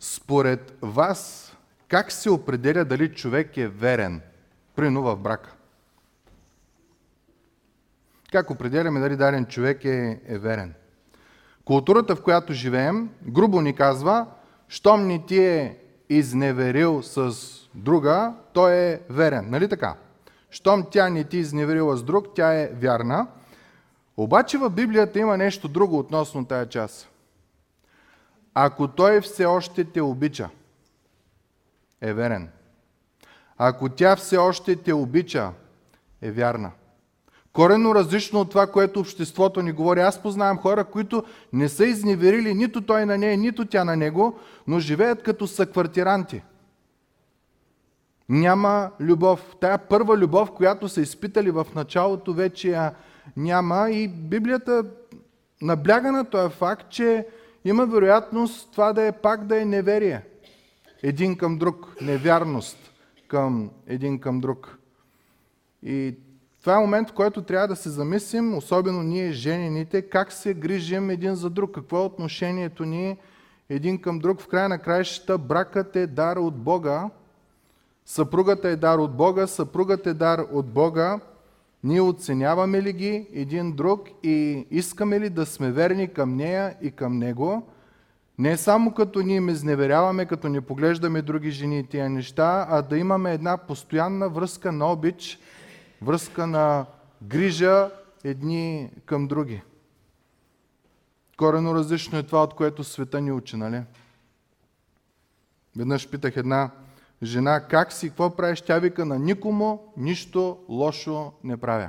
Според вас, как се определя дали човек е верен, прино в брака? Как определяме дали даден човек е, е верен? Културата, в която живеем, грубо ни казва, щом ни ти е изневерил с друга, той е верен. Нали така? Щом тя не ти изневерила с друг, тя е вярна. Обаче в Библията има нещо друго относно тая част. Ако той все още те обича, е верен. Ако тя все още те обича, е вярна. Корено различно от това, което обществото ни говори. Аз познавам хора, които не са изневерили нито той на нея, нито тя на него, но живеят като съквартиранти. Няма любов. Тая първа любов, която са изпитали в началото, вече я няма. И Библията набляга на този факт, че има вероятност това да е пак да е неверие. Един към друг. Невярност към един към друг. И това е момент, в който трябва да се замислим, особено ние, женените, как се грижим един за друг, какво е отношението ни един към друг. В края на краищата бракът е дар от Бога, съпругата е дар от Бога, съпругът е дар от Бога. Ние оценяваме ли ги един друг и искаме ли да сме верни към нея и към него, не само като ние ме изневеряваме, като не поглеждаме други жени и тия неща, а да имаме една постоянна връзка на обич, връзка на грижа едни към други. Корено различно е това, от което света ни учи, нали? Веднъж питах една жена, как си, какво правиш? Тя вика, на никому нищо лошо не правя.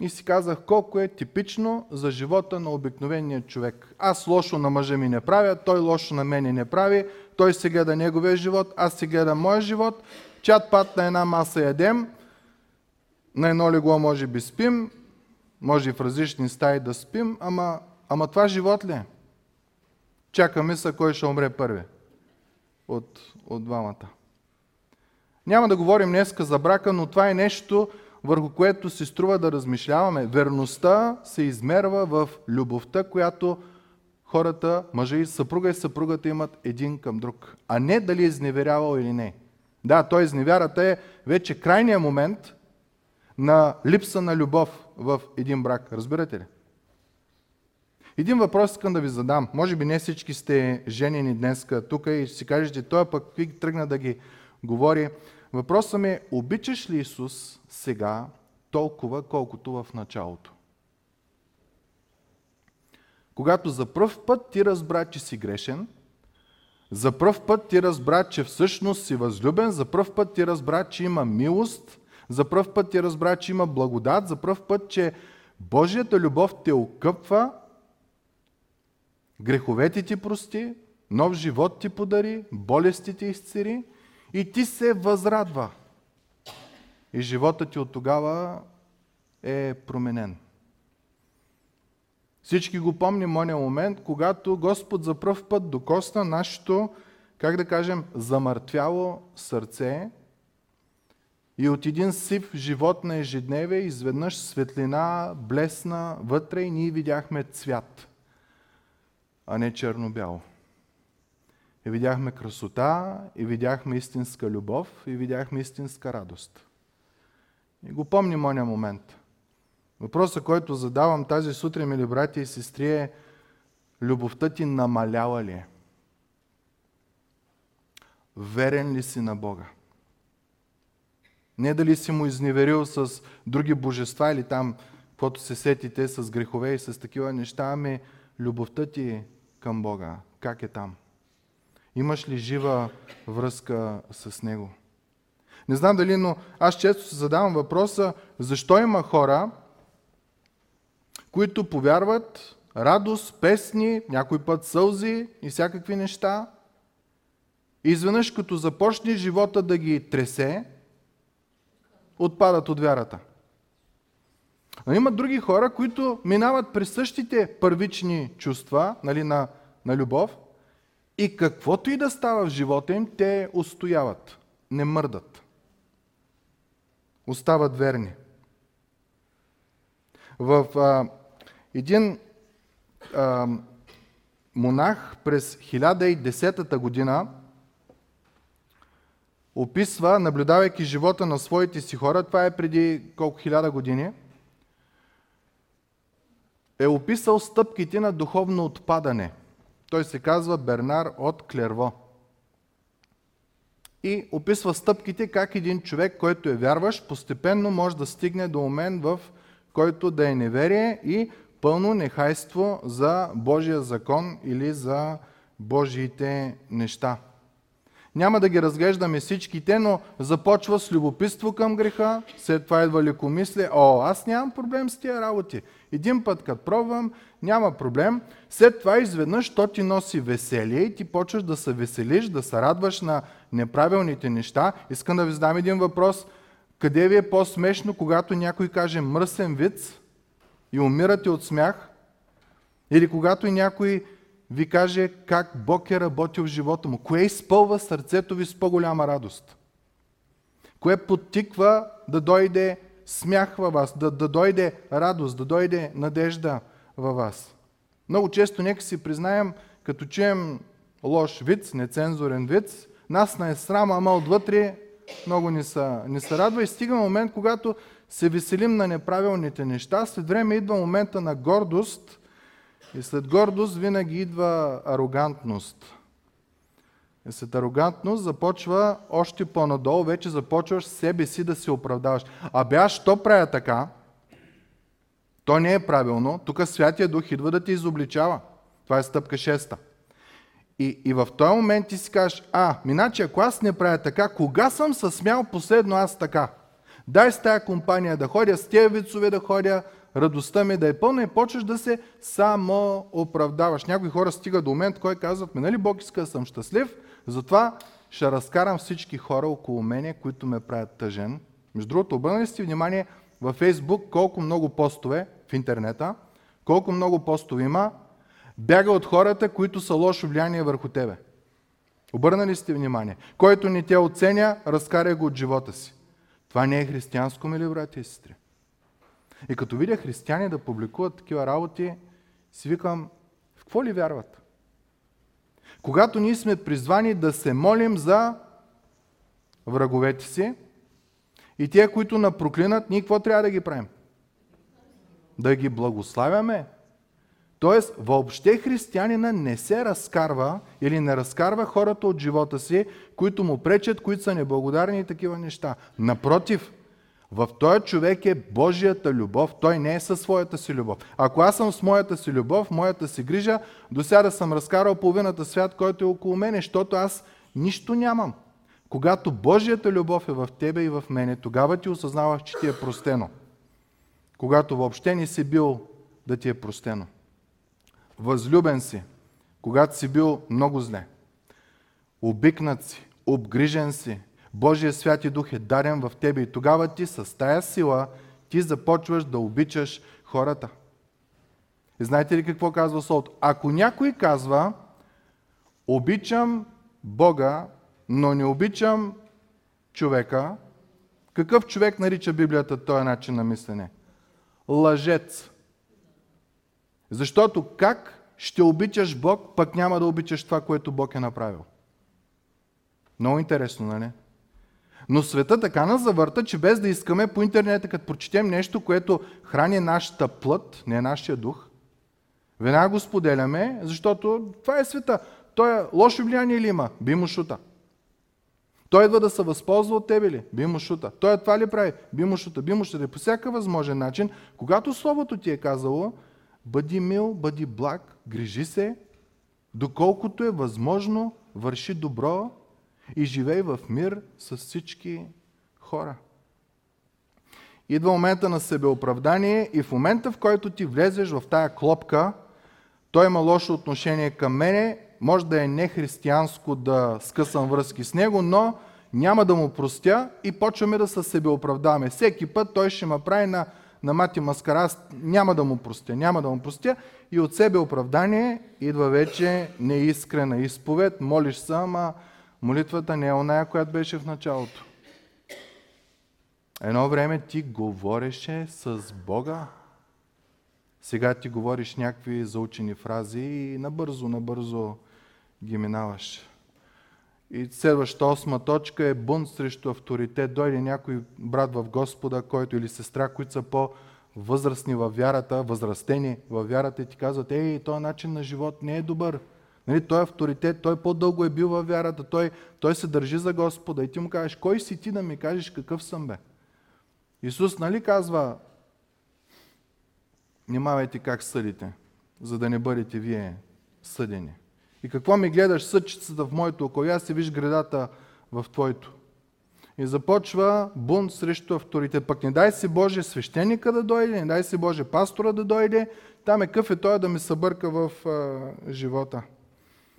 И си казах колко е типично за живота на обикновения човек. Аз лошо на мъжа ми не правя, той лошо на мене не прави, той се гледа неговия живот, аз се гледам моя живот, чат пат на една маса ядем, на едно легло може би спим, може и в различни стаи да спим, ама, ама това живот ли е? Чакаме се кой ще умре първи от, от двамата. Няма да говорим днеска за брака, но това е нещо, върху което се струва да размишляваме. Верността се измерва в любовта, която хората, мъжа и съпруга и съпругата имат един към друг, а не дали е изневерявал или не. Да, той изневярата е вече крайният момент на липса на любов в един брак. Разбирате ли? Един въпрос искам да ви задам. Може би не всички сте женени днес тук и си кажете, той пък ви тръгна да ги говори. Въпросът ми е, обичаш ли Исус сега толкова, колкото в началото? Когато за пръв път ти разбра, че си грешен, за пръв път ти разбра, че всъщност си възлюбен, за пръв път ти разбра, че има милост, за пръв път ти разбра, че има благодат, за пръв път, че Божията любов те окъпва, греховете ти прости, нов живот ти подари, болестите изцери – и ти се възрадва. И живота ти от тогава е променен. Всички го помним ония момент, когато Господ за пръв път докосна нашето, как да кажем, замъртвяло сърце и от един сив живот на ежедневие изведнъж светлина блесна вътре и ние видяхме цвят, а не черно-бяло. И видяхме красота, и видяхме истинска любов, и видяхме истинска радост. И го помним оня момент. Въпросът, който задавам тази сутрин, мили братя и сестри, е любовта ти намалява ли е? Верен ли си на Бога? Не дали си му изневерил с други божества или там, каквото се сетите, с грехове и с такива неща, ами любовта ти към Бога, как е там? Имаш ли жива връзка с Него? Не знам дали, но аз често се задавам въпроса, защо има хора, които повярват радост, песни, някой път сълзи и всякакви неща. И изведнъж, като започне живота да ги тресе, отпадат от вярата. Но има други хора, които минават през същите първични чувства нали, на, на любов, и каквото и да става в живота им, те устояват, не мърдат. Остават верни. В а, един а, монах през 1010 година описва, наблюдавайки живота на своите си хора, това е преди колко хиляда години, е описал стъпките на духовно отпадане. Той се казва Бернар от Клерво. И описва стъпките как един човек, който е вярващ, постепенно може да стигне до момент, в който да е неверие и пълно нехайство за Божия закон или за Божиите неща. Няма да ги разглеждаме всичките, но започва с любопитство към греха, след това идва лекомислие. О, аз нямам проблем с тия работи. Един път, като пробвам, няма проблем. След това изведнъж то ти носи веселие и ти почваш да се веселиш, да се радваш на неправилните неща. Искам да ви задам един въпрос. Къде ви е по-смешно, когато някой каже мръсен виц и умирате от смях? Или когато някой ви каже как Бог е работил в живота му. Кое изпълва сърцето ви с по-голяма радост? Кое подтиква да дойде смях във вас, да, да дойде радост, да дойде надежда във вас? Много често, нека си признаем, като чуем лош виц, нецензурен виц, нас не е срама, ама отвътре много ни се, ни се радва и стига момент, когато се веселим на неправилните неща. След време идва момента на гордост – и след гордост винаги идва арогантност. И след арогантност започва още по-надолу, вече започваш себе си да се оправдаваш. А бе, аз що правя така? То не е правилно. Тук Святия Дух идва да те изобличава. Това е стъпка 6. И, и в този момент ти си кажеш, а, миначе, ако аз не правя така, кога съм се смял последно аз така? Дай с тая компания да ходя, с тези вицове да ходя, радостта ми да е пълна и почваш да се само оправдаваш. Някои хора стигат до момент, кой казват, ми нали Бог иска да съм щастлив, затова ще разкарам всички хора около мене, които ме правят тъжен. Между другото, обърнали сте внимание във Фейсбук колко много постове в интернета, колко много постове има, бяга от хората, които са лошо влияние върху тебе. Обърнали сте внимание. Който не те оценя, разкарай го от живота си. Това не е християнско, мили брати и сестри. И като видя християни да публикуват такива работи, си викам, в какво ли вярват? Когато ние сме призвани да се молим за враговете си и тия, които напроклинат, ние какво трябва да ги правим? Да ги благославяме. Тоест, въобще християнина не се разкарва или не разкарва хората от живота си, които му пречат, които са неблагодарни и такива неща. Напротив, в този човек е Божията любов. Той не е със своята си любов. Ако аз съм с моята си любов, моята си грижа, до сега съм разкарал половината свят, който е около мене, защото аз нищо нямам. Когато Божията любов е в тебе и в мене, тогава ти осъзнаваш, че ти е простено. Когато въобще не си бил да ти е простено. Възлюбен си, когато си бил много зле. Обикнат си, обгрижен си, Божия святи дух е дарен в тебе и тогава ти с тая сила ти започваш да обичаш хората. И знаете ли какво казва Солт? Ако някой казва, обичам Бога, но не обичам човека, какъв човек нарича Библията този начин на мислене? Лъжец. Защото как ще обичаш Бог, пък няма да обичаш това, което Бог е направил? Много интересно, нали? Но света така нас завърта, че без да искаме по интернета, като прочетем нещо, което храни нашата плът, не нашия дух, веднага го споделяме, защото това е света. Той е лошо влияние ли има? Би му шута. Той идва да се възползва от тебе ли? Би му шута. Той е това ли прави? Би му шута. Би му шута. По всяка възможен начин, когато Словото ти е казало, бъди мил, бъди благ, грижи се, доколкото е възможно, върши добро, и живей в мир с всички хора. Идва момента на себеоправдание и в момента, в който ти влезеш в тая клопка, той има лошо отношение към мене, може да е нехристиянско да скъсам връзки с него, но няма да му простя и почваме да се себеоправдаваме. Всеки път той ще ме прави на, на мати маскара, аз няма да му простя, няма да му простя и от себе оправдание идва вече неискрена изповед, молиш се, ама Молитвата не е оная, която беше в началото. Едно време ти говореше с Бога. Сега ти говориш някакви заучени фрази и набързо, набързо ги минаваш. И следващата осма точка е бунт срещу авторитет. Дойде някой брат в Господа, който или сестра, които са по-възрастни във вярата, възрастени във вярата и ти казват, ей, този начин на живот не е добър. Нали, той е авторитет, той по-дълго е бил във вярата, той, той се държи за Господа и ти му кажеш, кой си ти да ми кажеш какъв съм бе? Исус нали казва, внимавайте как съдите, за да не бъдете вие съдени. И какво ми гледаш съдчицата в моето око? Аз си виж гредата в твоето. И започва бунт срещу авторитет. Пък не дай си Боже свещеника да дойде, не дай си Боже пастора да дойде. Там е къв е той да ми събърка в а, живота.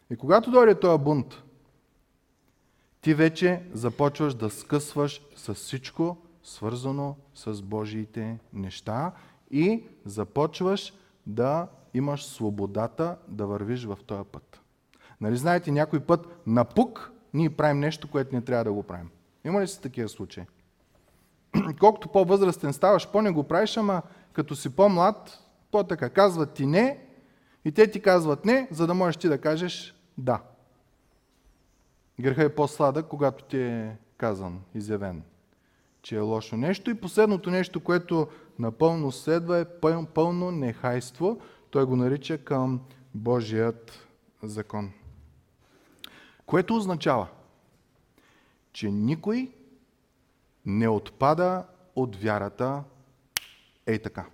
И когато дойде този бунт, ти вече започваш да скъсваш с всичко, свързано с Божиите неща и започваш да имаш свободата да вървиш в този път. Нали знаете, някой път напук ние правим нещо, което не трябва да го правим. Има ли си такива случаи? Колкото по-възрастен ставаш, по-не го правиш, ама като си по-млад, по-така казват ти не и те ти казват не, за да можеш ти да кажеш да. Греха е по-сладък, когато ти е казан, изявен, че е лошо нещо. И последното нещо, което напълно следва е пълно нехайство. Той го нарича към Божият закон. Което означава, че никой не отпада от вярата ей така.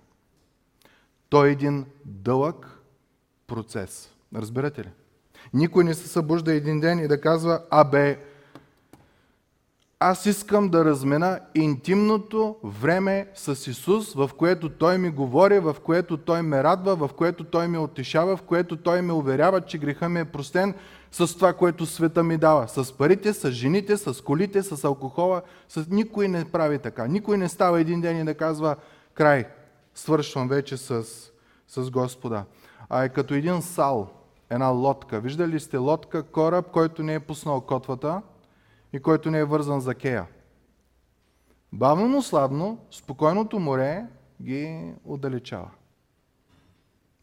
Той е един дълъг процес. Разбирате ли? Никой не се събужда един ден и да казва, абе, аз искам да размена интимното време с Исус, в което Той ми говори, в което Той ме радва, в което Той ме отешава, в което Той ме уверява, че греха ми е простен с това, което света ми дава. С парите, с жените, с колите, с алкохола. С... Никой не прави така. Никой не става един ден и да казва, край, свършвам вече с, с Господа. А е като един сал, една лодка. Виждали сте лодка, кораб, който не е пуснал котвата и който не е вързан за кея. Бавно, но слабно, спокойното море ги отдалечава.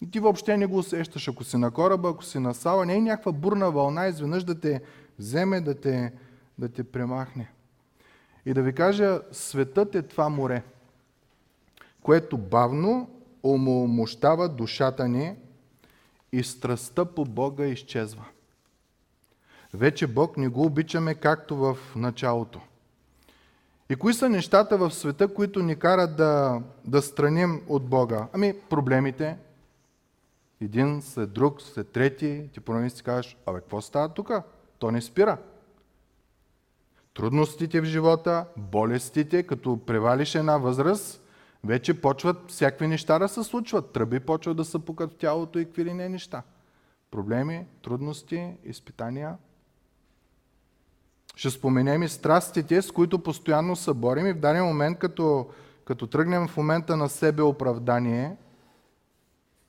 И ти въобще не го усещаш, ако си на кораба, ако си на сала, не е някаква бурна вълна, изведнъж да те вземе, да те, да те премахне. И да ви кажа, светът е това море, което бавно омомощава душата ни и страстта по Бога изчезва. Вече Бог не го обичаме както в началото. И кои са нещата в света, които ни карат да, да страним от Бога? Ами проблемите. Един след друг, след трети, ти поне си кажеш, абе, какво става тук? То не спира. Трудностите в живота, болестите, като превалиш една възраст, вече почват всякакви неща да се случват. Тръби почват да се пукат в тялото и какви ли не неща. Проблеми, трудности, изпитания. Ще споменем и страстите, с които постоянно се борим и в даден момент, като, като тръгнем в момента на себе оправдание,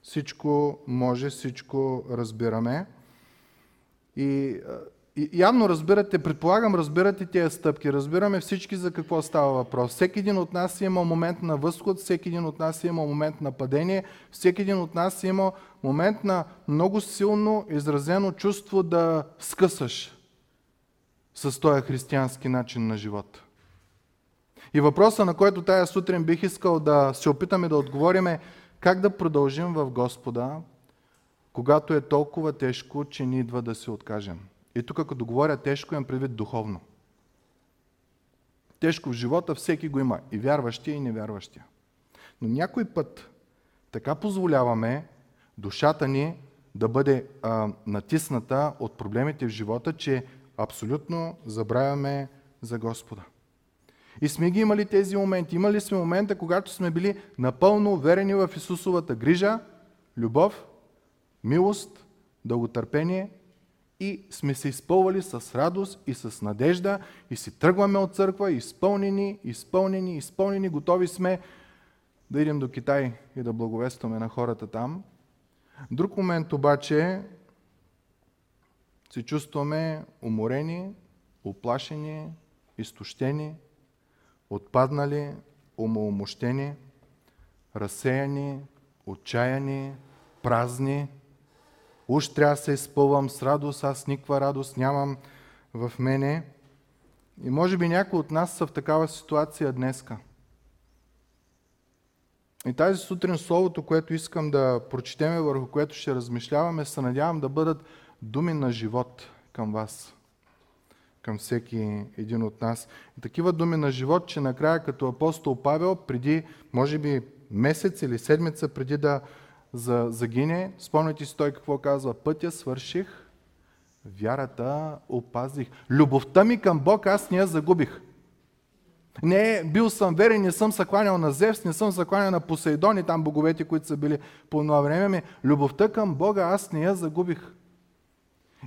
всичко може, всичко разбираме. И явно разбирате, предполагам, разбирате тези стъпки, разбираме всички за какво става въпрос. Всеки един от нас има момент на възход, всеки един от нас има момент на падение, всеки един от нас има момент на много силно изразено чувство да скъсаш с този християнски начин на живот. И въпроса, на който тая сутрин бих искал да се опитаме да отговорим е как да продължим в Господа, когато е толкова тежко, че ни идва да се откажем. И тук, като говоря тежко, имам предвид духовно. Тежко в живота всеки го има. И вярващия, и невярващия. Но някой път така позволяваме душата ни да бъде а, натисната от проблемите в живота, че абсолютно забравяме за Господа. И сме ги имали тези моменти. Имали сме момента, когато сме били напълно уверени в Исусовата грижа, любов, милост, дълготърпение и сме се изпълвали с радост и с надежда и си тръгваме от църква изпълнени, изпълнени, изпълнени, готови сме да идем до Китай и да благовестваме на хората там. Друг момент обаче се чувстваме уморени, оплашени, изтощени, отпаднали, умоумощени, разсеяни, отчаяни, празни. Уж трябва да се изпълвам с радост, аз никаква радост нямам в мене. И може би някои от нас са в такава ситуация днеска. И тази сутрин словото, което искам да прочетеме, върху което ще размишляваме, се надявам да бъдат думи на живот към вас, към всеки един от нас. И такива думи на живот, че накрая като апостол Павел, преди, може би, месец или седмица преди да загине, спомняте си той какво казва, пътя свърших, вярата опазих. Любовта ми към Бог аз не я загубих. Не, бил съм верен, не съм се кланял на Зевс, не съм се кланял на Посейдон и там боговете, които са били по това време ми. Любовта към Бога аз не я загубих.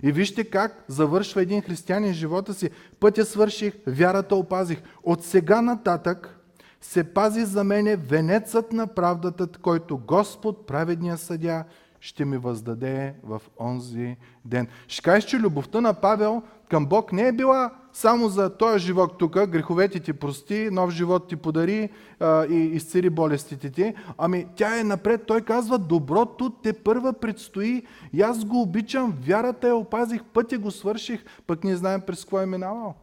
И вижте как завършва един християнин живота си. Пътя свърших, вярата опазих. От сега нататък се пази за мене венецът на правдата, който Господ, праведния съдя, ще ми въздаде в онзи ден. Ще кажеш, че любовта на Павел към Бог не е била само за този живот тук, греховете ти прости, нов живот ти подари а, и изцери болестите ти. Ами тя е напред. Той казва, доброто те първа предстои и аз го обичам, вярата я опазих, пътя го свърших, пък не знаем през какво е минавал.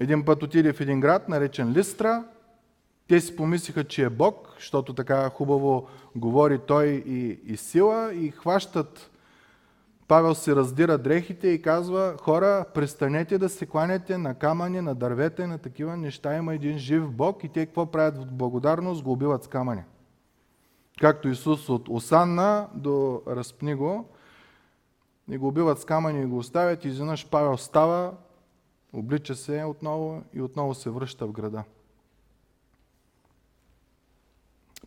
Един път отиде в един град, наречен Листра. Те си помислиха, че е Бог, защото така хубаво говори той и, и сила и хващат Павел си раздира дрехите и казва, хора, престанете да се кланяте на камъни, на дървета и на такива неща. Има един жив Бог и те какво правят в благодарност? Го убиват с камъни. Както Исус от Осанна до разпни го и го убиват с камъни и го оставят. И изведнъж Павел става, облича се отново и отново се връща в града.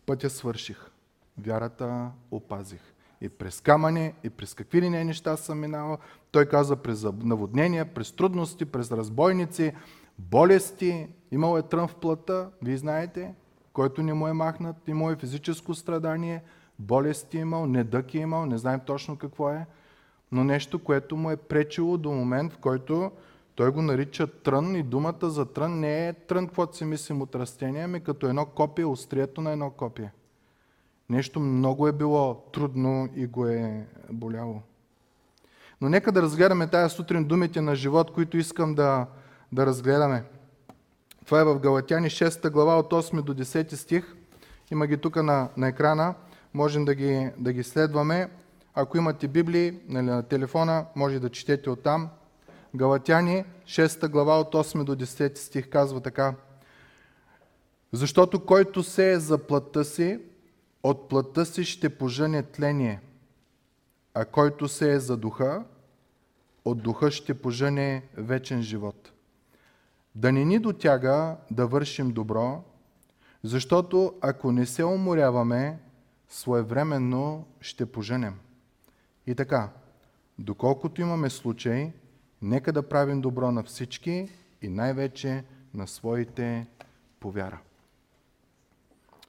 Пътя свърших. Вярата опазих и през камъни, и през какви ли не неща съм минал. Той каза през наводнения, през трудности, през разбойници, болести. Имал е трън в плътта, вие знаете, който не му е махнат, имал е физическо страдание, болести имал, недък е имал, не знаем точно какво е, но нещо, което му е пречило до момент, в който той го нарича трън и думата за трън не е трън, каквото си мислим от растение, ами като едно копие, острието на едно копие. Нещо много е било трудно и го е боляло. Но нека да разгледаме тази сутрин думите на живот, които искам да, да разгледаме. Това е в Галатяни 6 глава от 8 до 10 стих. Има ги тук на, на екрана. Можем да ги, да ги следваме. Ако имате Библии нали, на телефона, може да четете оттам. Галатяни 6 глава от 8 до 10 стих казва така. Защото който се е за плътта си, от плътта си ще пожъне тление, а който се е за духа, от духа ще пожъне вечен живот. Да не ни дотяга да вършим добро, защото ако не се уморяваме, своевременно ще поженем. И така, доколкото имаме случай, нека да правим добро на всички и най-вече на своите повяра.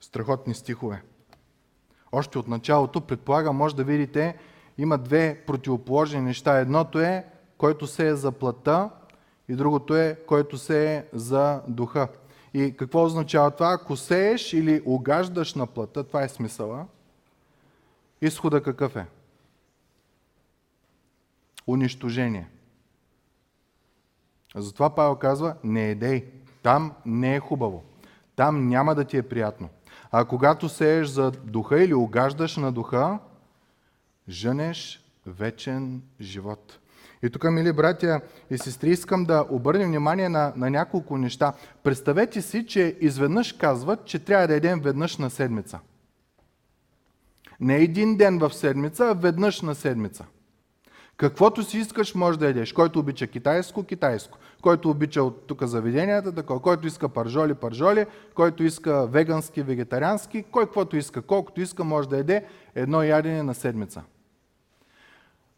Страхотни стихове. Още от началото, предполагам, може да видите, има две противоположни неща. Едното е, който се е за плътта и другото е, който се е за духа. И какво означава това? Ако сееш или огаждаш на плътта, това е смисъла, изхода какъв е? Унищожение. Затова Павел казва, не едей. Там не е хубаво. Там няма да ти е приятно. А когато сееш за духа или огаждаш на духа, женеш вечен живот. И тук, мили братя и сестри, искам да обърнем внимание на, на няколко неща. Представете си, че изведнъж казват, че трябва да едем веднъж на седмица. Не един ден в седмица, а веднъж на седмица. Каквото си искаш, може да едеш. Който обича китайско, китайско. Който обича от тук заведенията, такова. Който иска паржоли, паржоли. Който иска вегански, вегетариански. Кой каквото иска, колкото иска, може да еде едно ядене на седмица.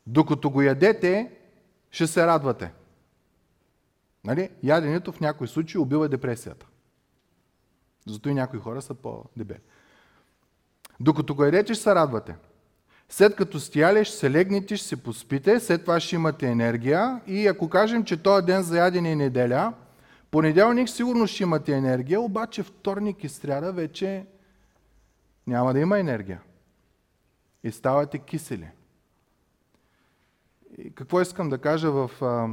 Докато го ядете, ще се радвате. Нали? Яденето в някои случаи убива депресията. Зато и някои хора са по-дебели. Докато го ядете, ще се радвате. След като сте ще се легнете, ще се поспите, след това ще имате енергия и ако кажем, че този ден за ядене е неделя, понеделник сигурно ще имате енергия, обаче вторник и сряда вече няма да има енергия. И ставате кисели. И какво искам да кажа в а,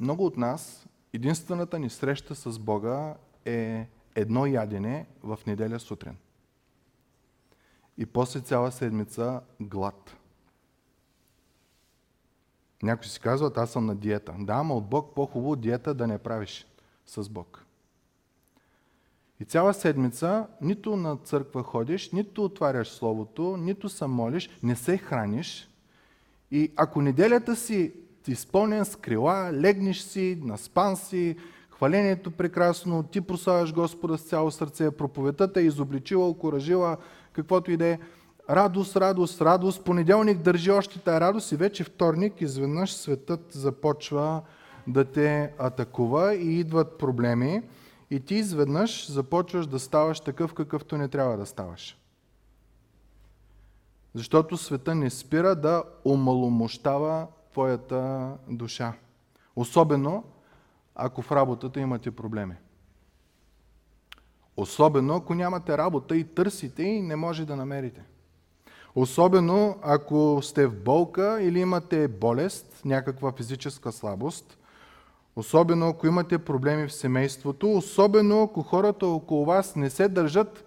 много от нас, единствената ни среща с Бога е едно ядене в неделя сутрин. И после цяла седмица глад. Някой си казва, аз съм на диета. Да, ама от Бог по-хубаво диета да не правиш с Бог. И цяла седмица нито на църква ходиш, нито отваряш Словото, нито се молиш, не се храниш. И ако неделята си изпълнен с крила, легнеш си, наспан си, хвалението прекрасно, ти прославяш Господа с цяло сърце, проповедата е изобличила, окоръжила, каквото и да е. Радост, радост, радост. Понеделник държи още тая радост и вече вторник изведнъж светът започва да те атакува и идват проблеми и ти изведнъж започваш да ставаш такъв, какъвто не трябва да ставаш. Защото света не спира да омаломощава твоята душа. Особено, ако в работата имате проблеми. Особено, ако нямате работа и търсите и не може да намерите. Особено, ако сте в болка или имате болест, някаква физическа слабост. Особено, ако имате проблеми в семейството. Особено, ако хората около вас не се държат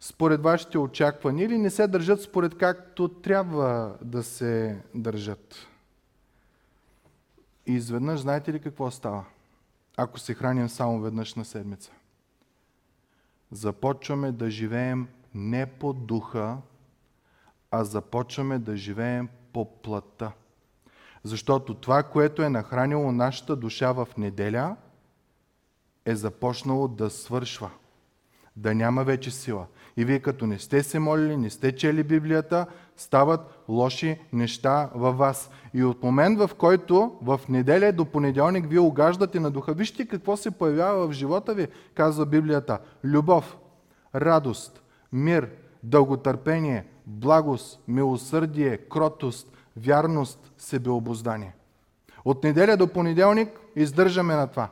според вашите очаквания или не се държат според както трябва да се държат. И изведнъж знаете ли какво става? Ако се храним само веднъж на седмица. Започваме да живеем не по духа, а започваме да живеем по плътта. Защото това, което е нахранило нашата душа в неделя, е започнало да свършва. Да няма вече сила. И вие като не сте се молили, не сте чели Библията, стават лоши неща във вас. И от момент, в който в неделя до понеделник вие огаждате на духа, вижте какво се появява в живота ви, казва Библията. Любов, радост, мир, дълготърпение, благост, милосърдие, кротост, вярност, себеобоздание. От неделя до понеделник издържаме на това.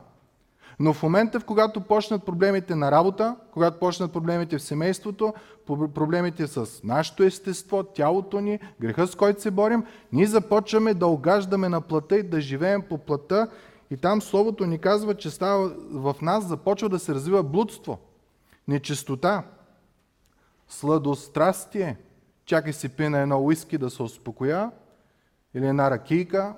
Но в момента, в когато почнат проблемите на работа, когато почнат проблемите в семейството, проблемите с нашето естество, тялото ни, греха с който се борим, ние започваме да огаждаме на плата и да живеем по плата и там Словото ни казва, че става, в нас започва да се развива блудство, нечистота, сладострастие. Чакай си пина едно уиски да се успокоя или една ракийка,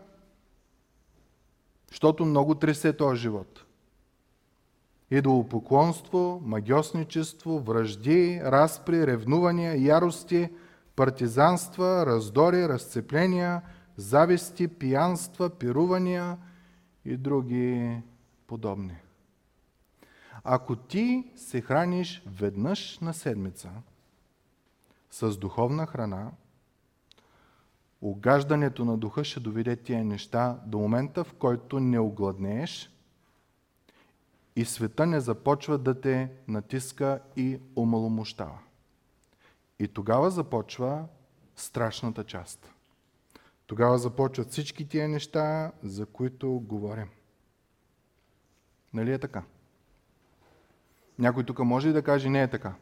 защото много тресе този живот идолопоклонство, магиосничество, връжди, разпри, ревнувания, ярости, партизанства, раздори, разцепления, зависти, пиянства, пирувания и други подобни. Ако ти се храниш веднъж на седмица с духовна храна, огаждането на духа ще доведе тия неща до момента, в който не огладнееш – и света не започва да те натиска и омаломощава. И тогава започва страшната част. Тогава започват всички тия неща, за които говорим. Нали е така? Някой тук може ли да каже, не е така?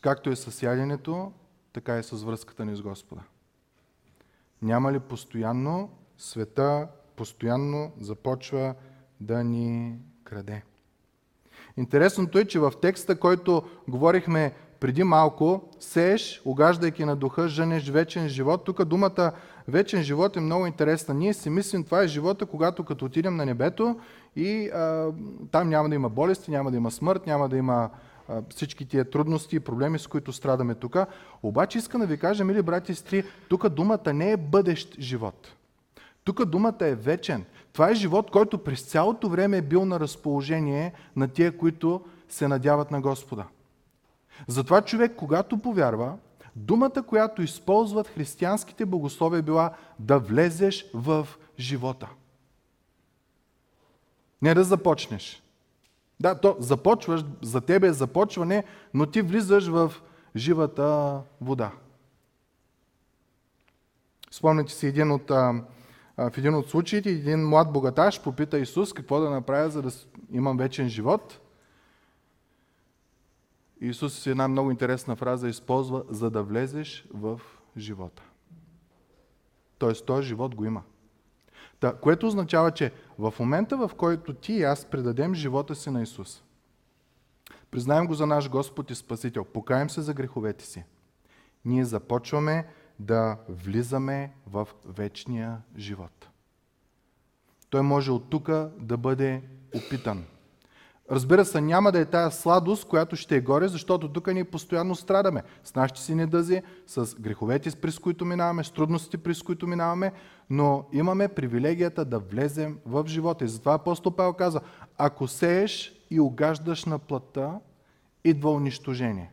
Както е с яденето, така и с връзката ни с Господа. Няма ли постоянно света постоянно започва да ни краде. Интересното е, че в текста, който говорихме преди малко, сееш, огаждайки на духа, женеш вечен живот. Тук думата вечен живот е много интересна. Ние си мислим, това е живота, когато като отидем на небето и а, там няма да има болести, няма да има смърт, няма да има всички тия трудности и проблеми, с които страдаме тук. Обаче искам да ви кажа, мили брати и сестри, тук думата не е бъдещ живот. Тук думата е вечен. Това е живот, който през цялото време е бил на разположение на тия, които се надяват на Господа. Затова човек, когато повярва, думата, която използват християнските богослови е била да влезеш в живота. Не да започнеш. Да, то започваш, за тебе е започване, но ти влизаш в живата вода. Спомняте си един от в един от случаите един млад богаташ попита Исус какво да направя, за да имам вечен живот. Исус една много интересна фраза използва, за да влезеш в живота. Тоест, този живот го има. Та, което означава, че в момента, в който ти и аз предадем живота си на Исус, признаем го за наш Господ и Спасител, покаем се за греховете си, ние започваме да влизаме в вечния живот. Той може от тук да бъде опитан. Разбира се, няма да е тая сладост, която ще е горе, защото тук ние постоянно страдаме с нашите си недъзи, с греховете, през които минаваме, с трудностите, през които минаваме, но имаме привилегията да влезем в живота. И затова апостол Павел каза, ако сееш и угаждаш на плътта, идва унищожение.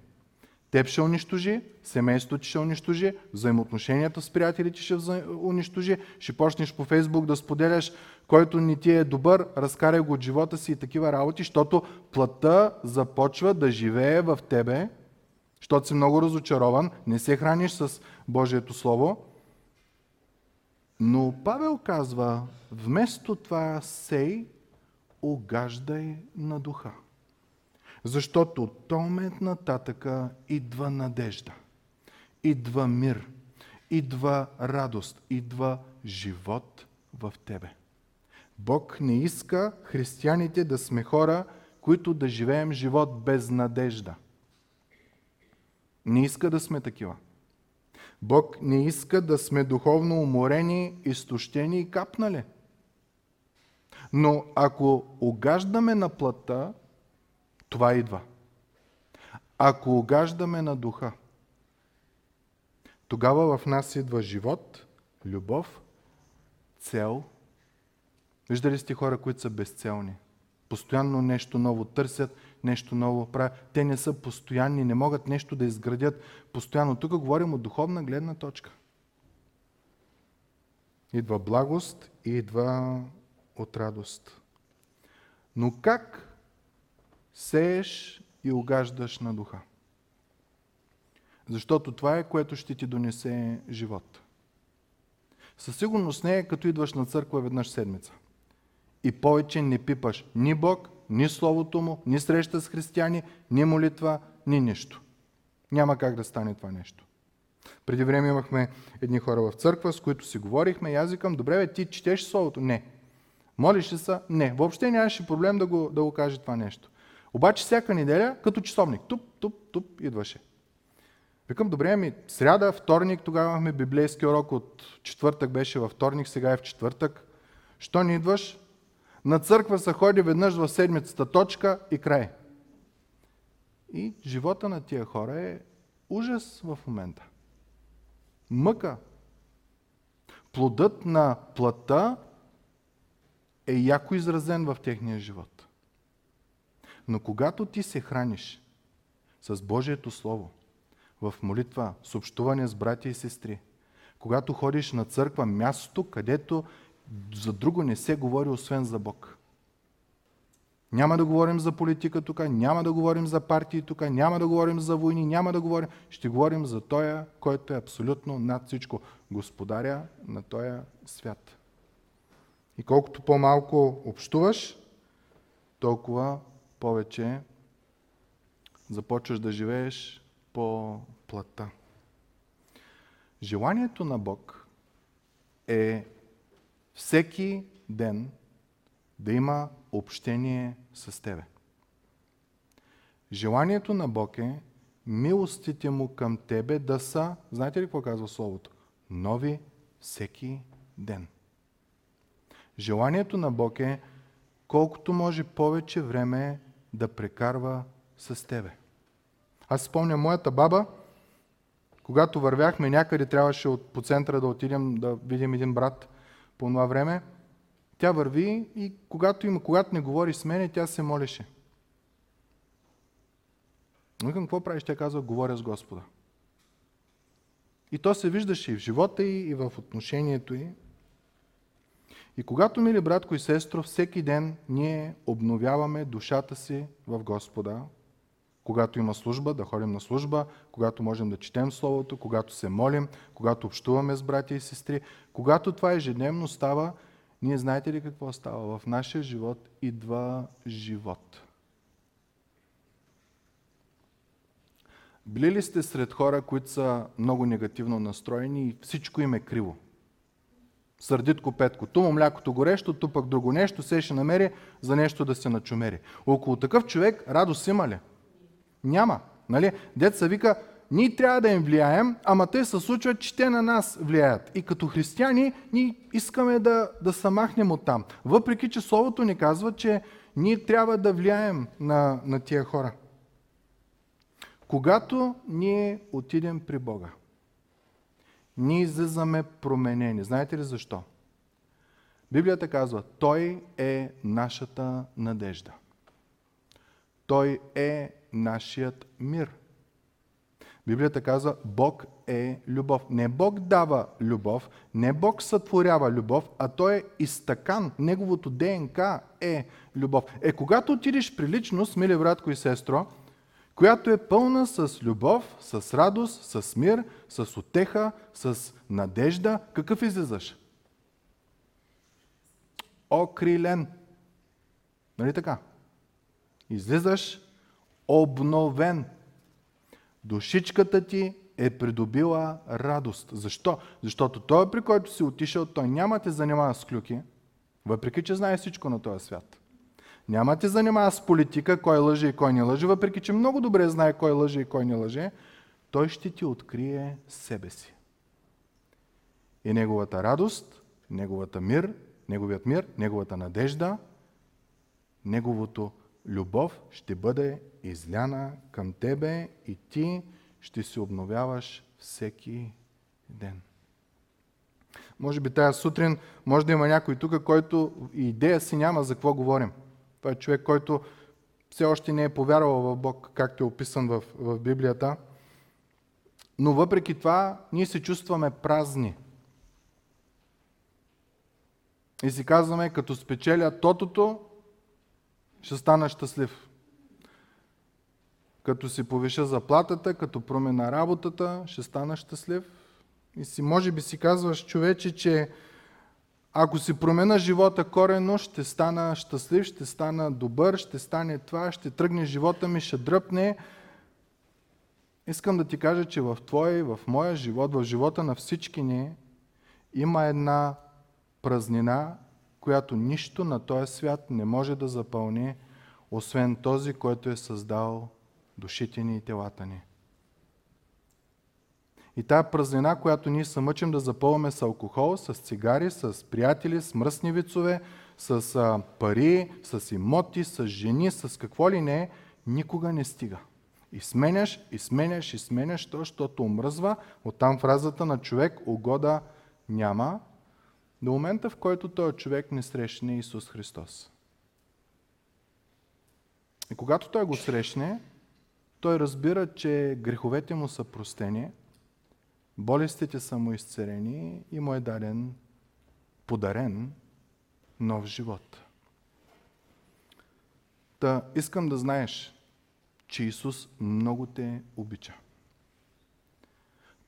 Теб ще унищожи, семейството ти ще унищожи, взаимоотношенията с приятелите ще унищожи, ще почнеш по Фейсбук да споделяш който не ти е добър, разкарай го от живота си и такива работи, защото плътта започва да живее в тебе, защото си много разочарован, не се храниш с Божието Слово. Но Павел казва, вместо това сей, огаждай на духа. Защото от този момент нататъка идва надежда, идва мир, идва радост, идва живот в тебе. Бог не иска християните да сме хора, които да живеем живот без надежда. Не иска да сме такива. Бог не иска да сме духовно уморени, изтощени и капнали. Но ако огаждаме на плътта, това идва. Ако огаждаме на духа, тогава в нас идва живот, любов, цел – Виждали сте хора, които са безцелни? Постоянно нещо ново търсят, нещо ново правят. Те не са постоянни, не могат нещо да изградят постоянно. Тук говорим от духовна гледна точка. Идва благост и идва от радост. Но как сееш и огаждаш на духа? Защото това е, което ще ти донесе живот. Със сигурност не е като идваш на църква веднъж седмица и повече не пипаш ни Бог, ни Словото Му, ни среща с християни, ни молитва, ни нищо. Няма как да стане това нещо. Преди време имахме едни хора в църква, с които си говорихме и аз викам, добре, бе, ти четеш Словото? Не. Молиш ли са? Не. Въобще нямаше проблем да го, да го каже това нещо. Обаче всяка неделя, като часовник, туп, туп, туп, идваше. Викам, добре, ми сряда, вторник, тогава имахме библейски урок от четвъртък беше във вторник, сега е в четвъртък. Що не идваш? На църква се ходи веднъж в седмицата, точка и край. И живота на тия хора е ужас в момента. Мъка. Плодът на плътта е яко изразен в техния живот. Но когато ти се храниш с Божието Слово, в молитва, с общуване с братя и сестри, когато ходиш на църква, място, където за друго не се говори, освен за Бог. Няма да говорим за политика тук, няма да говорим за партии тук, няма да говорим за войни, няма да говорим. Ще говорим за Тоя, който е абсолютно над всичко. Господаря на Тоя свят. И колкото по-малко общуваш, толкова повече започваш да живееш по плата. Желанието на Бог е всеки ден да има общение с тебе. Желанието на Бог е милостите му към тебе да са, знаете ли какво казва Словото? Нови всеки ден. Желанието на Бог е колкото може повече време да прекарва с тебе. Аз спомня моята баба, когато вървяхме някъде, трябваше от, по центъра да отидем да видим един брат по това време. Тя върви и когато, има, когато не говори с мене, тя се молеше. Викам, какво правиш? Тя казва, говоря с Господа. И то се виждаше и в живота й, и в отношението й. И когато, мили братко и сестро, всеки ден ние обновяваме душата си в Господа, когато има служба, да ходим на служба, когато можем да четем Словото, когато се молим, когато общуваме с братя и сестри, когато това ежедневно става, ние знаете ли какво става? В нашия живот идва живот. Били ли сте сред хора, които са много негативно настроени и всичко им е криво? Сърдитко петко. Ту му млякото горещо, ту пък друго нещо, се ще намери за нещо да се начумери. Около такъв човек радост има ли? Няма. Нали? Деца вика, ние трябва да им влияем, ама те се случват, че те на нас влияят. И като християни, ние искаме да, да се махнем от там. Въпреки, че Словото ни казва, че ние трябва да влияем на, на тия хора. Когато ние отидем при Бога, ние излизаме променени. Знаете ли защо? Библията казва, Той е нашата надежда. Той е нашият мир. Библията казва, Бог е любов. Не Бог дава любов, не Бог сътворява любов, а Той е изтъкан. Неговото ДНК е любов. Е, когато отидеш при личност, мили братко и сестро, която е пълна с любов, с радост, с мир, с отеха, с надежда, какъв излизаш? Окрилен. Нали така? Излизаш обновен. Душичката ти е придобила радост. Защо? Защото той, при който си отишъл, той няма те занимава с клюки, въпреки че знае всичко на този свят. Няма те занимава с политика, кой лъже и кой не лъже, въпреки че много добре знае кой лъже и кой не лъже, той ще ти открие себе си. И неговата радост, неговата мир, неговият мир, неговата надежда, неговото любов ще бъде изляна към тебе и ти ще се обновяваш всеки ден. Може би тази сутрин може да има някой тук, който идея си няма за какво говорим. Това е човек, който все още не е повярвал в Бог, както е описан в, в Библията. Но въпреки това, ние се чувстваме празни. И си казваме, като спечеля тотото, ще стана щастлив. Като си повиша заплатата, като промена работата, ще стана щастлив. И си, може би си казваш, човече, че ако си промена живота корено, ще стана щастлив, ще стана добър, ще стане това, ще тръгне живота ми, ще дръпне. Искам да ти кажа, че в твоя и в моя живот, в живота на всички ни, има една празнина, която нищо на този свят не може да запълни, освен този, който е създал душите ни и телата ни. И тая празнина, която ние се мъчим да запълваме с алкохол, с цигари, с приятели, с мръсни вицове, с а, пари, с имоти, с жени, с какво ли не, никога не стига. И сменяш, и сменяш, и сменяш то, защото омръзва. Оттам фразата на човек угода няма. До момента, в който този човек не срещне Исус Христос. И когато той го срещне, той разбира, че греховете му са простени – Болестите са му изцерени и му е даден, подарен нов живот. Та искам да знаеш, че Исус много те обича.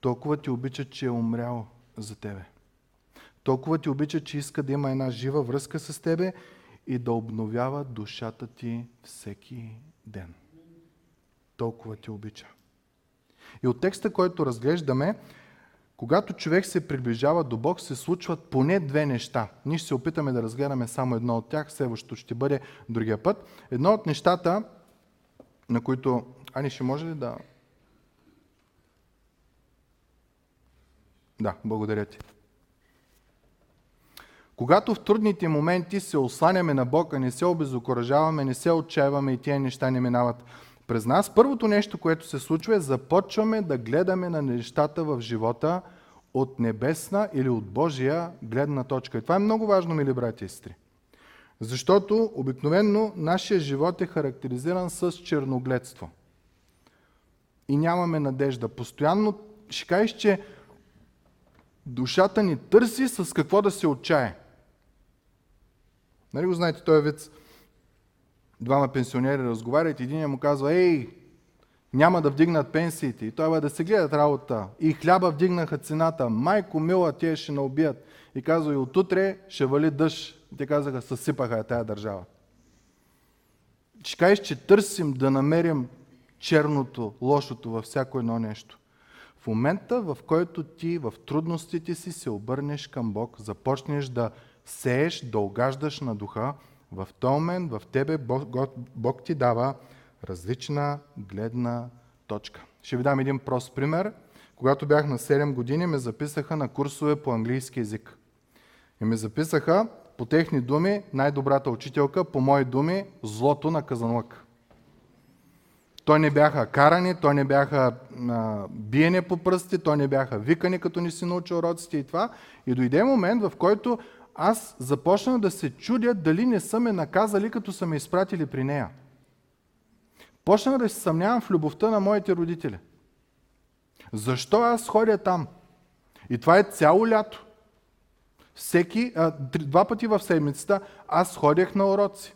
Толкова ти обича, че е умрял за тебе. Толкова ти обича, че иска да има една жива връзка с тебе и да обновява душата ти всеки ден. Толкова ти обича. И от текста, който разглеждаме, когато човек се приближава до Бог, се случват поне две неща. Ние ще се опитаме да разгледаме само едно от тях, следващото ще бъде другия път. Едно от нещата, на които... Ани, ще може ли да... Да, благодаря ти. Когато в трудните моменти се осланяме на Бог, а не се обезокоръжаваме, не се отчаяваме и тия неща не минават през нас, първото нещо, което се случва е започваме да гледаме на нещата в живота от небесна или от Божия гледна точка. И това е много важно, мили брати и сестри. Защото обикновенно нашия живот е характеризиран с черногледство. И нямаме надежда. Постоянно ще кажеш, че душата ни търси с какво да се отчае. Нали го знаете този вид? Двама пенсионери разговарят, един му казва, ей, няма да вдигнат пенсиите. И той да се гледат работа. И хляба вдигнаха цената. Майко мила, те ще наубият. И казва, и отутре ще вали дъжд. Те казаха, съсипаха тая държава. Ще кажеш, че търсим да намерим черното, лошото във всяко едно нещо. В момента, в който ти в трудностите си се обърнеш към Бог, започнеш да сееш, да огаждаш на духа, в този момент в тебе Бог, Бог ти дава различна гледна точка. Ще ви дам един прост пример. Когато бях на 7 години, ме записаха на курсове по английски язик. И ме записаха, по техни думи, най-добрата учителка, по мои думи, злото на Казанлък. Той не бяха карани, той не бяха а, биене по пръсти, той не бяха викани, като ни си научи уроците и това. И дойде момент, в който аз започна да се чудя дали не са ме наказали, като са ме изпратили при нея. Почнах да се съмнявам в любовта на моите родители. Защо аз ходя там? И това е цяло лято. Всеки, а, два пъти в седмицата аз ходях на уроци.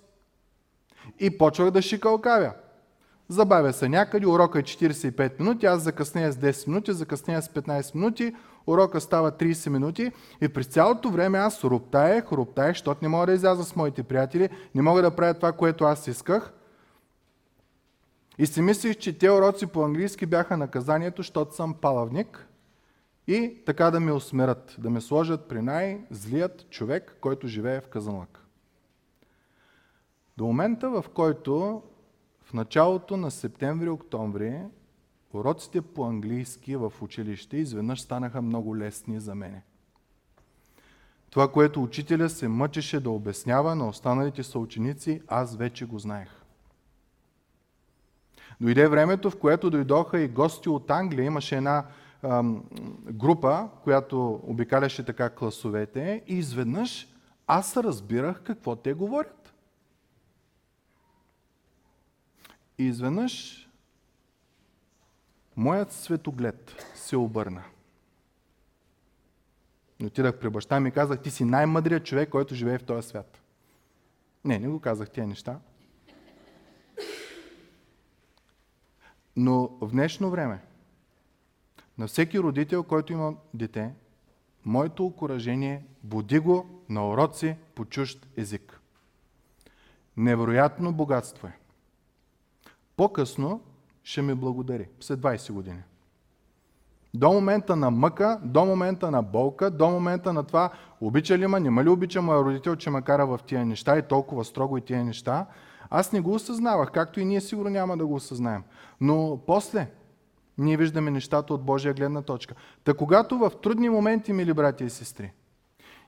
И почвах да шикалкавя. Забавя се някъде, урока е 45 минути, аз закъснея с 10 минути, закъснея с 15 минути, урока става 30 минути и през цялото време аз роптаех, роптаех, защото не мога да изляза с моите приятели, не мога да правя това, което аз исках. И си мислих, че те уроци по английски бяха наказанието, защото съм палавник и така да ме усмират, да ме сложат при най-злият човек, който живее в Казанлък. До момента, в който в началото на септември-октомври уроците по английски в училище изведнъж станаха много лесни за мене. Това, което учителя се мъчеше да обяснява на останалите съученици, аз вече го знаех. Дойде времето, в което дойдоха и гости от Англия. Имаше една ам, група, която обикаляше така класовете и изведнъж аз разбирах какво те говорят. И изведнъж моят светоглед се обърна. Отидах при баща ми и казах, ти си най-мъдрият човек, който живее в този свят. Не, не го казах тия неща. Но в днешно време, на всеки родител, който има дете, моето окоръжение буди го на уроци по чужд език. Невероятно богатство е. По-късно ще ми благодари, след 20 години. До момента на мъка, до момента на болка, до момента на това, обича ли ма, няма ли обича моя родител, че ме кара в тия неща и толкова строго и тия неща, аз не го осъзнавах, както и ние сигурно няма да го осъзнаем. Но после ние виждаме нещата от Божия гледна точка. Та когато в трудни моменти, мили брати и сестри,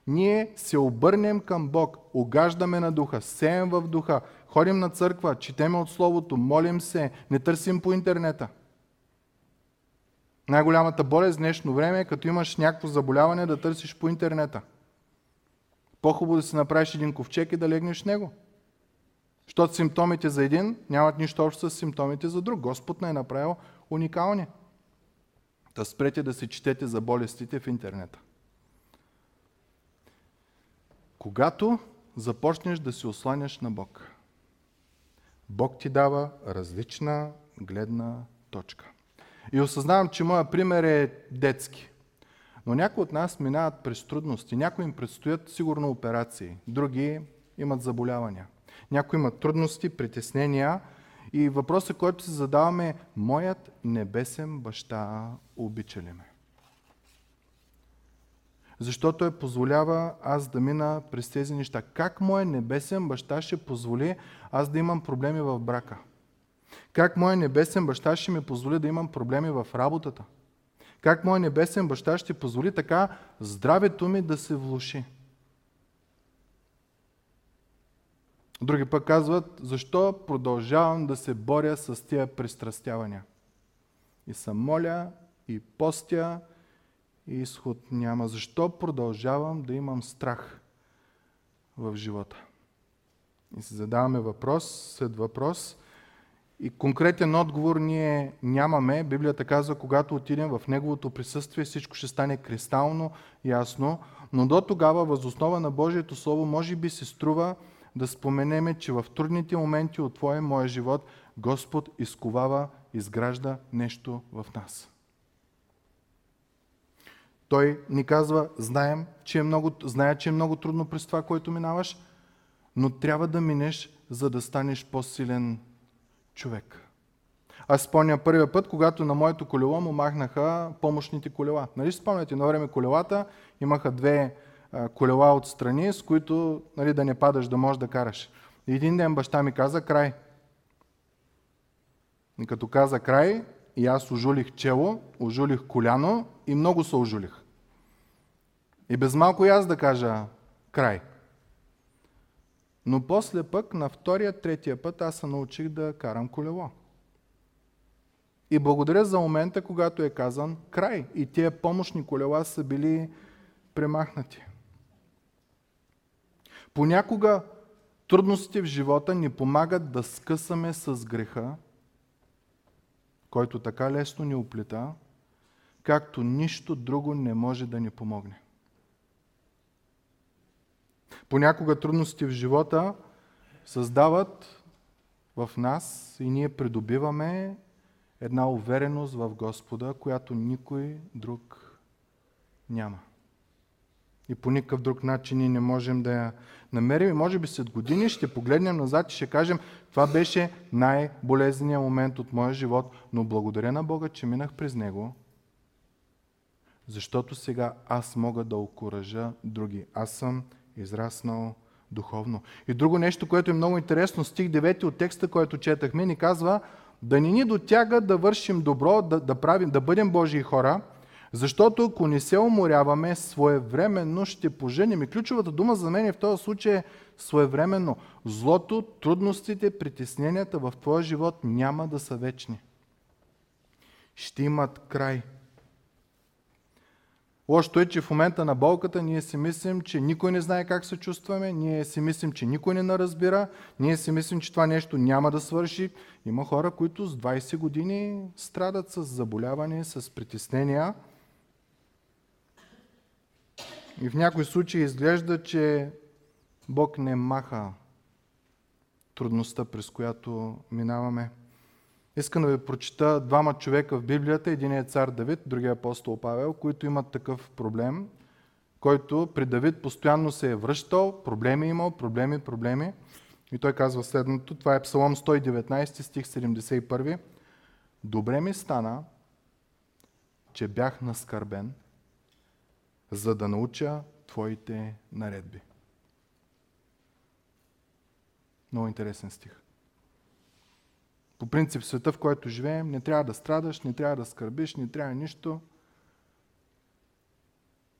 ние се обърнем към Бог, огаждаме на духа, сеем в духа, ходим на църква, четеме от Словото, молим се, не търсим по интернета. Най-голямата болест в днешно време е като имаш някакво заболяване да търсиш по интернета. По-хубаво да си направиш един ковчег и да легнеш в него. Защото симптомите за един нямат нищо общо с симптомите за друг. Господ не е направил уникални. Да спрете да се четете за болестите в интернета. Когато започнеш да се осланяш на Бог, Бог ти дава различна гледна точка. И осъзнавам, че моя пример е детски. Но някои от нас минават през трудности. Някои им предстоят сигурно операции, други имат заболявания. Някои имат трудности, притеснения. И въпросът, който се задаваме е, моят небесен баща обича ли ме? Защото той позволява аз да мина през тези неща. Как моят небесен баща ще позволи аз да имам проблеми в брака? Как моят небесен баща ще ми позволи да имам проблеми в работата? Как моят небесен баща ще позволи така здравето ми да се влуши? Други пък казват, защо продължавам да се боря с тия пристрастявания? И съм моля, и постя, и изход няма. Защо продължавам да имам страх в живота? И се задаваме въпрос след въпрос. И конкретен отговор ние нямаме. Библията казва, когато отидем в Неговото присъствие, всичко ще стане кристално ясно. Но до тогава, възоснова на Божието Слово, може би се струва да споменеме, че в трудните моменти от Твоя моя живот Господ изковава, изгражда нещо в нас. Той ни казва, знаем, че е много, зная, че е много трудно през това, което минаваш, но трябва да минеш, за да станеш по-силен човек. Аз спомня първия път, когато на моето колело му махнаха помощните колела. Нали спомняте, на време колелата имаха две колела отстрани, с които нали, да не падаш, да можеш да караш. Един ден баща ми каза край. И като каза край, и аз ожулих чело, ожулих коляно и много се ожулих. И без малко и аз да кажа край. Но после пък на втория, третия път аз се научих да карам колело. И благодаря за момента, когато е казан край. И тия помощни колела са били премахнати. Понякога трудностите в живота ни помагат да скъсаме с греха, който така лесно ни оплита, както нищо друго не може да ни помогне. Понякога трудностите в живота създават в нас и ние придобиваме една увереност в Господа, която никой друг няма. И по никакъв друг начин ние не можем да я намерим. И може би след години ще погледнем назад и ще кажем, това беше най-болезненият момент от моя живот, но благодаря на Бога, че минах през него, защото сега аз мога да окоръжа други. Аз съм израснал духовно. И друго нещо, което е много интересно, стих 9 от текста, който четахме, ни казва, да ни ни дотяга да вършим добро, да, да, правим, да бъдем Божии хора, защото ако не се уморяваме, своевременно ще поженим. И ключовата дума за мен е в този случай е своевременно. Злото, трудностите, притесненията в твоя живот няма да са вечни. Ще имат край. Лошото е, че в момента на болката ние си мислим, че никой не знае как се чувстваме, ние си мислим, че никой не наразбира, ние си мислим, че това нещо няма да свърши. Има хора, които с 20 години страдат с заболяване, с притеснения. И в някои случаи изглежда, че Бог не маха трудността, през която минаваме. Искам да ви прочита двама човека в Библията. Един е цар Давид, другия е апостол Павел, които имат такъв проблем, който при Давид постоянно се е връщал, проблеми е имал, проблеми, проблеми. И той казва следното, това е Псалом 119, стих 71. Добре ми стана, че бях наскърбен, за да науча Твоите наредби. Много интересен стих. По принцип, в света, в който живеем, не трябва да страдаш, не трябва да скърбиш, не трябва нищо.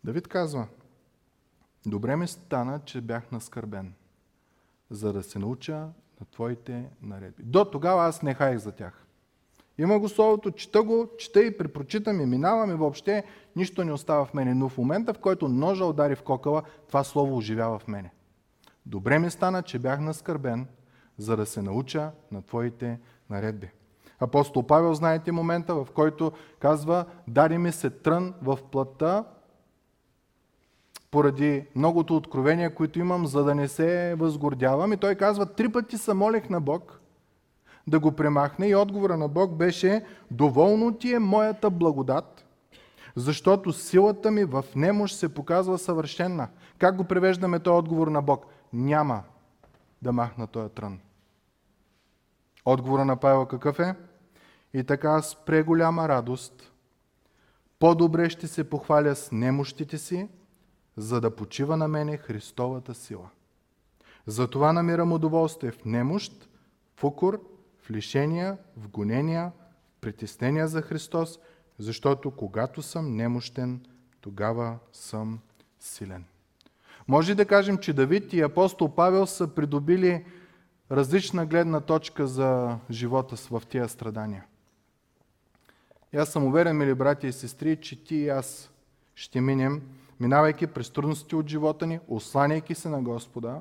Давид казва, добре ми стана, че бях наскърбен, за да се науча на Твоите наредби. До тогава аз не хаях за тях. Има го словото, чета го, чета и препрочитам и минавам и въобще нищо не остава в мене. Но в момента, в който ножа удари в кокала, това слово оживява в мене. Добре ми стана, че бях наскърбен, за да се науча на Твоите наредби. Апостол Павел, знаете момента, в който казва, дари ми се трън в плътта, поради многото откровения, които имам, за да не се възгордявам. И той казва, три пъти се молех на Бог да го премахне и отговора на Бог беше, доволно ти е моята благодат, защото силата ми в немощ се показва съвършенна. Как го превеждаме този отговор на Бог? Няма да махна този трън. Отговора на Павел какъв е? И така с преголяма радост по-добре ще се похваля с немощите си, за да почива на мене Христовата сила. Затова намирам удоволствие в немощ, в укор, в лишения, в гонения, в притеснения за Христос, защото когато съм немощен, тогава съм силен. Може да кажем, че Давид и апостол Павел са придобили различна гледна точка за живота в тия страдания. И аз съм уверен, мили братя и сестри, че ти и аз ще минем, минавайки през трудностите от живота ни, осланяйки се на Господа,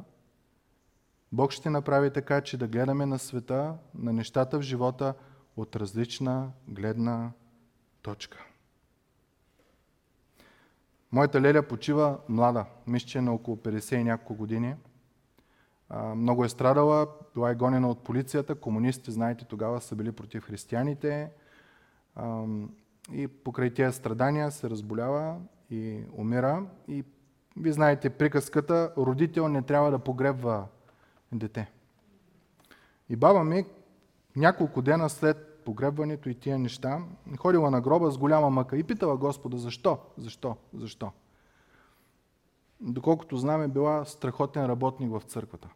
Бог ще направи така, че да гледаме на света, на нещата в живота от различна гледна точка. Моята леля почива млада, мисля, че е на около 50 и няколко години – много е страдала, била е гонена от полицията, комунистите, знаете, тогава са били против християните. И покрай тези страдания се разболява и умира. И ви знаете приказката, родител не трябва да погребва дете. И баба ми няколко дена след погребването и тия неща, ходила на гроба с голяма мъка и питала Господа, защо, защо, защо. Доколкото знаме, била страхотен работник в църквата.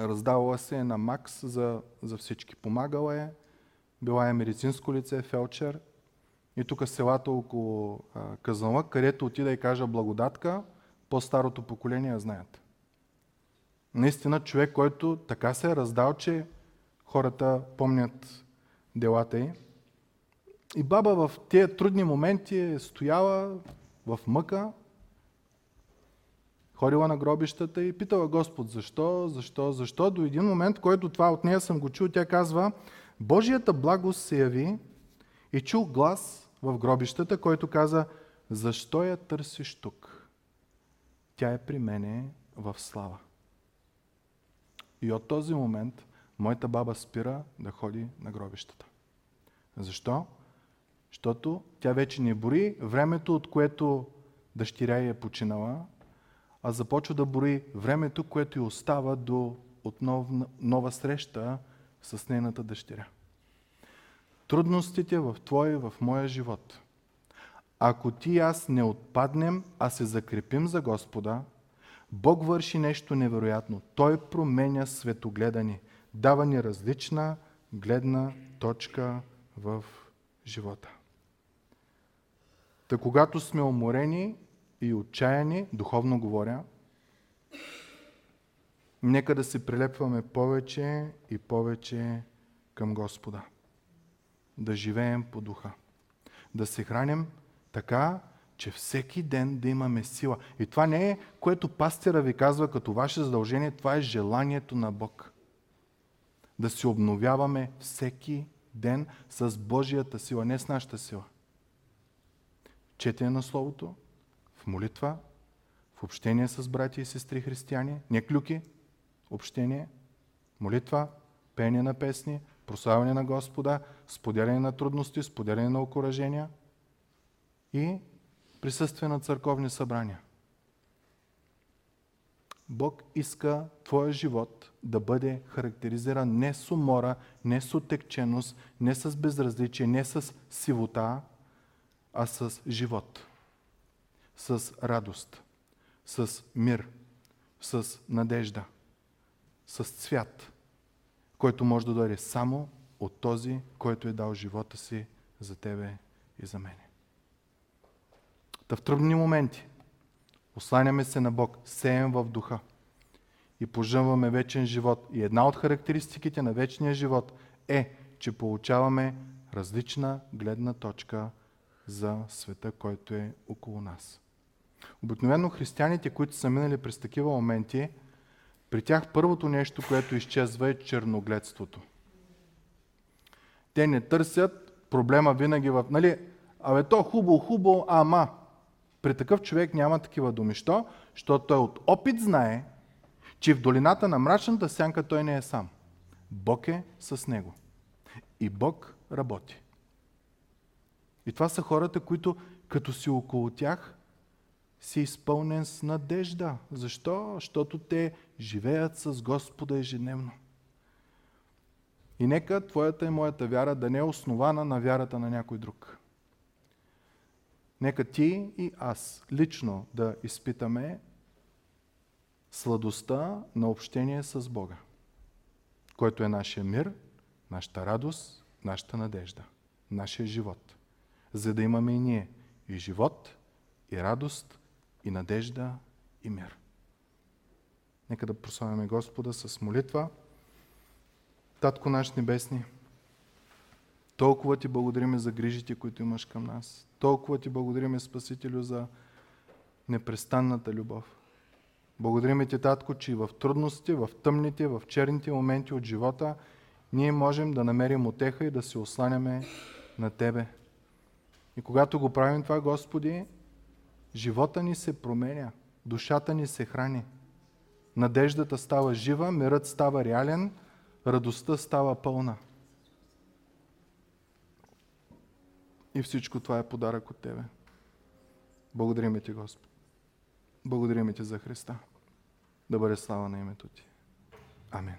Раздавала се е на Макс за, за всички. Помагала е, била е медицинско лице, фелчер. И тук селата около Казанлък, където отида и кажа благодатка, по-старото поколение знаят. Наистина човек, който така се е раздал, че хората помнят делата й. И баба в тези трудни моменти е стояла в мъка, ходила на гробищата и питала Господ, защо, защо, защо. До един момент, който това от нея съм го чул, тя казва, Божията благост се яви и чул глас в гробищата, който каза, защо я търсиш тук? Тя е при мене в слава. И от този момент моята баба спира да ходи на гробищата. Защо? Защото тя вече не бори времето, от което дъщеря е починала, а започва да бори времето, което й остава до отново нова среща с нейната дъщеря. Трудностите в твоя и в моя живот. Ако ти и аз не отпаднем, а се закрепим за Господа, Бог върши нещо невероятно. Той променя светогледа ни. Дава ни различна гледна точка в живота. Та когато сме уморени и отчаяни, духовно говоря, нека да се прилепваме повече и повече към Господа. Да живеем по духа. Да се храним така, че всеки ден да имаме сила. И това не е, което пастира ви казва като ваше задължение, това е желанието на Бог. Да се обновяваме всеки ден с Божията сила, не с нашата сила. Четене на Словото, в молитва, в общение с братя и сестри християни, не клюки, общение, молитва, пение на песни, прославяне на Господа, споделяне на трудности, споделяне на окоръжения и присъствие на църковни събрания. Бог иска твоя живот да бъде характеризиран не с умора, не с отекченост, не с безразличие, не с сивота, а с живот, с радост, с мир, с надежда, с цвят, който може да дойде само от този, който е дал живота си за тебе и за мене. Та в трудни моменти осланяме се на Бог, сеем в духа и пожъмваме вечен живот. И една от характеристиките на вечния живот е, че получаваме различна гледна точка за света, който е около нас. Обикновено християните, които са минали през такива моменти, при тях първото нещо, което изчезва е черногледството. Те не търсят проблема винаги в... Нали, абе то хубаво, ама. При такъв човек няма такива думи. Що? Защото той от опит знае, че в долината на мрачната сянка той не е сам. Бог е с него. И Бог работи. И това са хората, които като си около тях, си изпълнен с надежда. Защо? Защото те живеят с Господа ежедневно. И нека твоята и моята вяра да не е основана на вярата на някой друг. Нека ти и аз лично да изпитаме сладостта на общение с Бога, който е нашия мир, нашата радост, нашата надежда, нашия живот. За да имаме и ние и живот, и радост, и надежда, и мир. Нека да прославяме Господа с молитва. Татко наш небесни, толкова ти благодариме за грижите, които имаш към нас. Толкова ти благодариме, Спасителю, за непрестанната любов. Благодариме ти, Татко, че и в трудности, в тъмните, в черните моменти от живота, ние можем да намерим отеха и да се осланяме на Тебе. И когато го правим това, Господи, живота ни се променя, душата ни се храни. Надеждата става жива, мирът става реален, радостта става пълна. И всичко това е подарък от Тебе. Благодарим Ти, Господ. Благодарим Ти за Христа. Да бъде слава на името Ти. Амин.